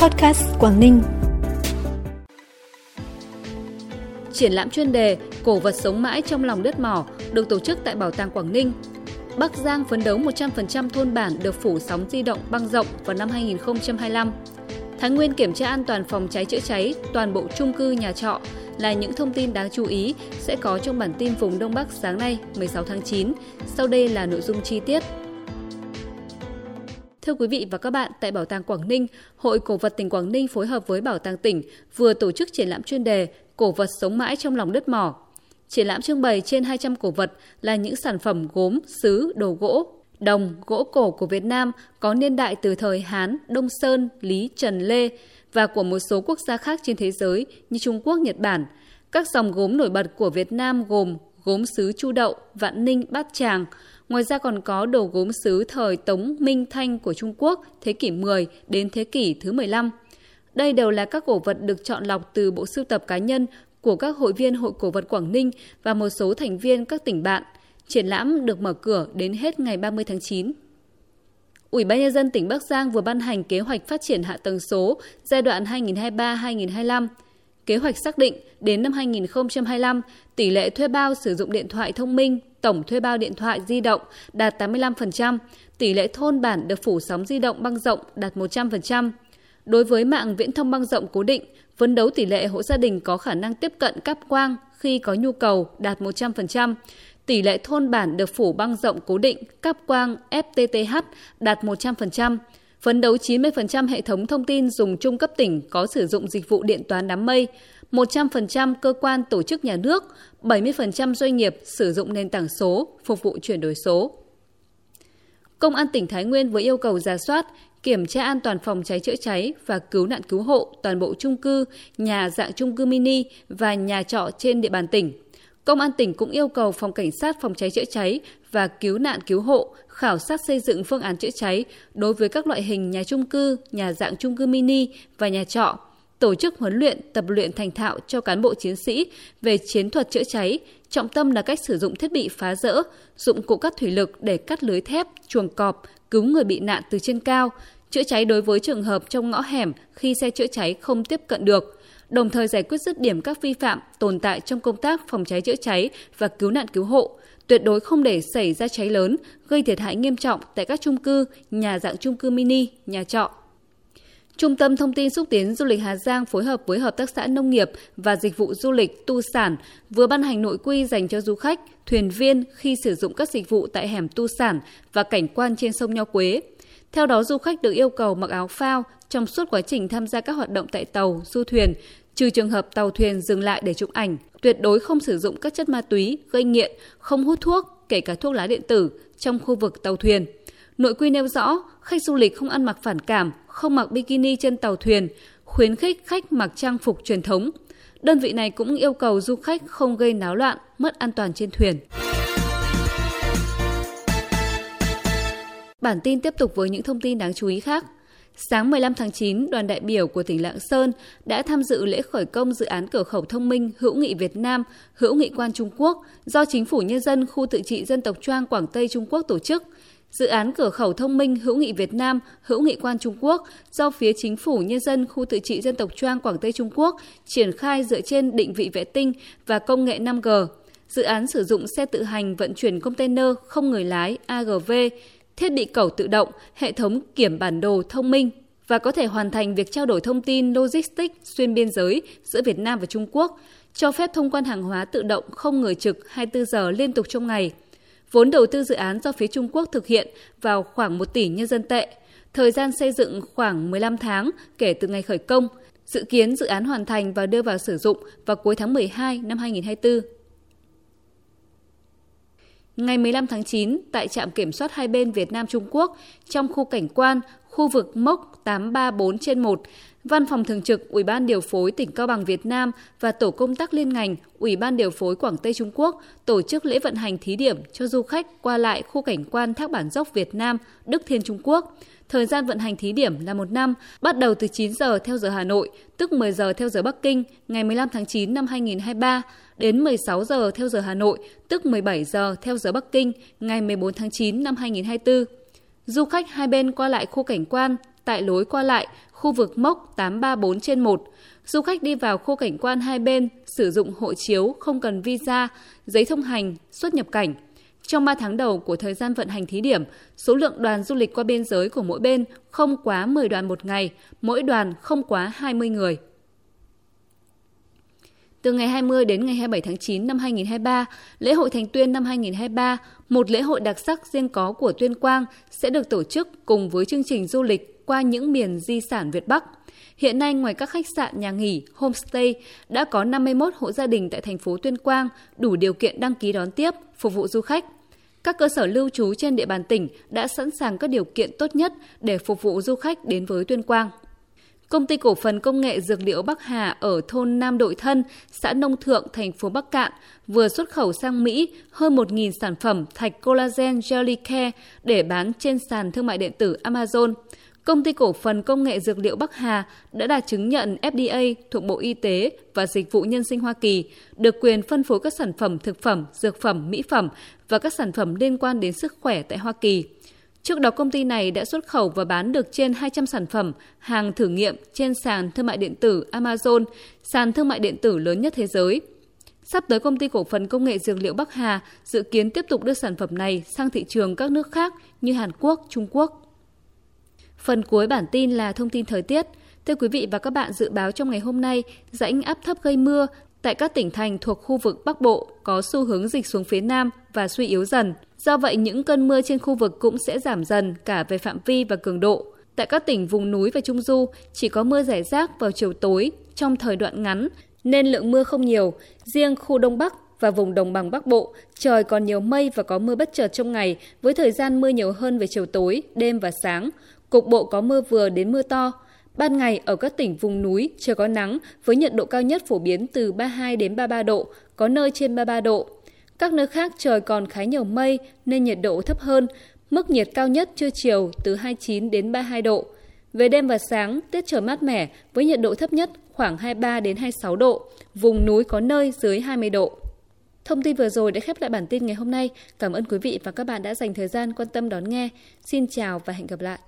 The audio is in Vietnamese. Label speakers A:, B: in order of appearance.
A: Podcast Quảng Ninh.
B: Triển lãm chuyên đề Cổ vật sống mãi trong lòng đất mỏ được tổ chức tại Bảo tàng Quảng Ninh. Bắc Giang phấn đấu 100% thôn bản được phủ sóng di động băng rộng vào năm 2025. Thái Nguyên kiểm tra an toàn phòng cháy chữa cháy, toàn bộ chung cư nhà trọ là những thông tin đáng chú ý sẽ có trong bản tin vùng Đông Bắc sáng nay 16 tháng 9. Sau đây là nội dung chi tiết. Thưa quý vị và các bạn, tại Bảo tàng Quảng Ninh, Hội Cổ vật tỉnh Quảng Ninh phối hợp với Bảo tàng tỉnh vừa tổ chức triển lãm chuyên đề Cổ vật sống mãi trong lòng đất mỏ. Triển lãm trưng bày trên 200 cổ vật là những sản phẩm gốm, sứ, đồ gỗ, đồng, gỗ cổ của Việt Nam có niên đại từ thời Hán, Đông Sơn, Lý, Trần, Lê và của một số quốc gia khác trên thế giới như Trung Quốc, Nhật Bản. Các dòng gốm nổi bật của Việt Nam gồm gốm sứ Chu Đậu, Vạn Ninh, Bát Tràng, Ngoài ra còn có đồ gốm sứ thời Tống Minh Thanh của Trung Quốc thế kỷ 10 đến thế kỷ thứ 15. Đây đều là các cổ vật được chọn lọc từ bộ sưu tập cá nhân của các hội viên Hội Cổ vật Quảng Ninh và một số thành viên các tỉnh bạn. Triển lãm được mở cửa đến hết ngày 30 tháng 9. Ủy ban nhân dân tỉnh Bắc Giang vừa ban hành kế hoạch phát triển hạ tầng số giai đoạn 2023-2025. Kế hoạch xác định đến năm 2025, tỷ lệ thuê bao sử dụng điện thoại thông minh tổng thuê bao điện thoại di động đạt 85%, tỷ lệ thôn bản được phủ sóng di động băng rộng đạt 100%. Đối với mạng viễn thông băng rộng cố định, phấn đấu tỷ lệ hộ gia đình có khả năng tiếp cận cáp quang khi có nhu cầu đạt 100%, tỷ lệ thôn bản được phủ băng rộng cố định cáp quang FTTH đạt 100%, phấn đấu 90% hệ thống thông tin dùng chung cấp tỉnh có sử dụng dịch vụ điện toán đám mây, 100% cơ quan tổ chức nhà nước, 70% doanh nghiệp sử dụng nền tảng số phục vụ chuyển đổi số. Công an tỉnh Thái Nguyên vừa yêu cầu giả soát, kiểm tra an toàn phòng cháy chữa cháy và cứu nạn cứu hộ toàn bộ trung cư, nhà dạng trung cư mini và nhà trọ trên địa bàn tỉnh. Công an tỉnh cũng yêu cầu phòng cảnh sát phòng cháy chữa cháy và cứu nạn cứu hộ khảo sát xây dựng phương án chữa cháy đối với các loại hình nhà chung cư, nhà dạng chung cư mini và nhà trọ tổ chức huấn luyện, tập luyện thành thạo cho cán bộ chiến sĩ về chiến thuật chữa cháy, trọng tâm là cách sử dụng thiết bị phá rỡ, dụng cụ cắt thủy lực để cắt lưới thép, chuồng cọp, cứu người bị nạn từ trên cao, chữa cháy đối với trường hợp trong ngõ hẻm khi xe chữa cháy không tiếp cận được, đồng thời giải quyết dứt điểm các vi phạm tồn tại trong công tác phòng cháy chữa cháy và cứu nạn cứu hộ, tuyệt đối không để xảy ra cháy lớn, gây thiệt hại nghiêm trọng tại các chung cư, nhà dạng chung cư mini, nhà trọ. Trung tâm Thông tin xúc tiến du lịch Hà Giang phối hợp với Hợp tác xã Nông nghiệp và Dịch vụ Du lịch Tu Sản vừa ban hành nội quy dành cho du khách, thuyền viên khi sử dụng các dịch vụ tại hẻm Tu Sản và cảnh quan trên sông Nho Quế. Theo đó, du khách được yêu cầu mặc áo phao trong suốt quá trình tham gia các hoạt động tại tàu, du thuyền, trừ trường hợp tàu thuyền dừng lại để chụp ảnh, tuyệt đối không sử dụng các chất ma túy, gây nghiện, không hút thuốc, kể cả thuốc lá điện tử trong khu vực tàu thuyền. Nội quy nêu rõ, khách du lịch không ăn mặc phản cảm, không mặc bikini trên tàu thuyền, khuyến khích khách mặc trang phục truyền thống. Đơn vị này cũng yêu cầu du khách không gây náo loạn, mất an toàn trên thuyền. Bản tin tiếp tục với những thông tin đáng chú ý khác. Sáng 15 tháng 9, đoàn đại biểu của tỉnh Lạng Sơn đã tham dự lễ khởi công dự án cửa khẩu thông minh hữu nghị Việt Nam, hữu nghị quan Trung Quốc do Chính phủ Nhân dân khu tự trị dân tộc Choang Quảng Tây Trung Quốc tổ chức – Dự án cửa khẩu thông minh hữu nghị Việt Nam, hữu nghị quan Trung Quốc do phía chính phủ nhân dân khu tự trị dân tộc Choang Quảng Tây Trung Quốc triển khai dựa trên định vị vệ tinh và công nghệ 5G. Dự án sử dụng xe tự hành vận chuyển container không người lái AGV, thiết bị cầu tự động, hệ thống kiểm bản đồ thông minh và có thể hoàn thành việc trao đổi thông tin logistics xuyên biên giới giữa Việt Nam và Trung Quốc, cho phép thông quan hàng hóa tự động không người trực 24 giờ liên tục trong ngày – Vốn đầu tư dự án do phía Trung Quốc thực hiện vào khoảng 1 tỷ nhân dân tệ. Thời gian xây dựng khoảng 15 tháng kể từ ngày khởi công. Dự kiến dự án hoàn thành và đưa vào sử dụng vào cuối tháng 12 năm 2024. Ngày 15 tháng 9, tại trạm kiểm soát hai bên Việt Nam Trung Quốc, trong khu cảnh quan, khu vực mốc 834 trên 1, Văn phòng Thường trực Ủy ban Điều phối tỉnh Cao Bằng Việt Nam và Tổ công tác liên ngành Ủy ban Điều phối Quảng Tây Trung Quốc tổ chức lễ vận hành thí điểm cho du khách qua lại khu cảnh quan Thác Bản Dốc Việt Nam, Đức Thiên Trung Quốc. Thời gian vận hành thí điểm là một năm, bắt đầu từ 9 giờ theo giờ Hà Nội, tức 10 giờ theo giờ Bắc Kinh, ngày 15 tháng 9 năm 2023, đến 16 giờ theo giờ Hà Nội, tức 17 giờ theo giờ Bắc Kinh, ngày 14 tháng 9 năm 2024. Du khách hai bên qua lại khu cảnh quan tại lối qua lại khu vực mốc 834 trên 1. Du khách đi vào khu cảnh quan hai bên sử dụng hộ chiếu không cần visa, giấy thông hành, xuất nhập cảnh. Trong 3 tháng đầu của thời gian vận hành thí điểm, số lượng đoàn du lịch qua biên giới của mỗi bên không quá 10 đoàn một ngày, mỗi đoàn không quá 20 người. Từ ngày 20 đến ngày 27 tháng 9 năm 2023, lễ hội Thành Tuyên năm 2023, một lễ hội đặc sắc riêng có của Tuyên Quang sẽ được tổ chức cùng với chương trình du lịch qua những miền di sản Việt Bắc. Hiện nay ngoài các khách sạn, nhà nghỉ, homestay đã có 51 hộ gia đình tại thành phố Tuyên Quang đủ điều kiện đăng ký đón tiếp, phục vụ du khách. Các cơ sở lưu trú trên địa bàn tỉnh đã sẵn sàng các điều kiện tốt nhất để phục vụ du khách đến với Tuyên Quang. Công ty cổ phần công nghệ dược liệu Bắc Hà ở thôn Nam Đội Thân, xã Nông Thượng, thành phố Bắc Cạn vừa xuất khẩu sang Mỹ hơn 1.000 sản phẩm thạch collagen Jelly Care để bán trên sàn thương mại điện tử Amazon. Công ty cổ phần công nghệ dược liệu Bắc Hà đã đạt chứng nhận FDA thuộc Bộ Y tế và Dịch vụ Nhân sinh Hoa Kỳ, được quyền phân phối các sản phẩm thực phẩm, dược phẩm, mỹ phẩm và các sản phẩm liên quan đến sức khỏe tại Hoa Kỳ. Trước đó công ty này đã xuất khẩu và bán được trên 200 sản phẩm hàng thử nghiệm trên sàn thương mại điện tử Amazon, sàn thương mại điện tử lớn nhất thế giới. Sắp tới công ty cổ phần công nghệ dược liệu Bắc Hà dự kiến tiếp tục đưa sản phẩm này sang thị trường các nước khác như Hàn Quốc, Trung Quốc. Phần cuối bản tin là thông tin thời tiết. Thưa quý vị và các bạn, dự báo trong ngày hôm nay, rãnh áp thấp gây mưa tại các tỉnh thành thuộc khu vực Bắc Bộ có xu hướng dịch xuống phía Nam và suy yếu dần. Do vậy, những cơn mưa trên khu vực cũng sẽ giảm dần cả về phạm vi và cường độ. Tại các tỉnh vùng núi và Trung Du, chỉ có mưa rải rác vào chiều tối trong thời đoạn ngắn, nên lượng mưa không nhiều. Riêng khu Đông Bắc và vùng đồng bằng Bắc Bộ, trời còn nhiều mây và có mưa bất chợt trong ngày, với thời gian mưa nhiều hơn về chiều tối, đêm và sáng. Cục bộ có mưa vừa đến mưa to. Ban ngày ở các tỉnh vùng núi trời có nắng với nhiệt độ cao nhất phổ biến từ 32 đến 33 độ, có nơi trên 33 độ. Các nơi khác trời còn khá nhiều mây nên nhiệt độ thấp hơn, mức nhiệt cao nhất trưa chiều từ 29 đến 32 độ. Về đêm và sáng, tiết trời mát mẻ với nhiệt độ thấp nhất khoảng 23 đến 26 độ, vùng núi có nơi dưới 20 độ. Thông tin vừa rồi đã khép lại bản tin ngày hôm nay. Cảm ơn quý vị và các bạn đã dành thời gian quan tâm đón nghe. Xin chào và hẹn gặp lại.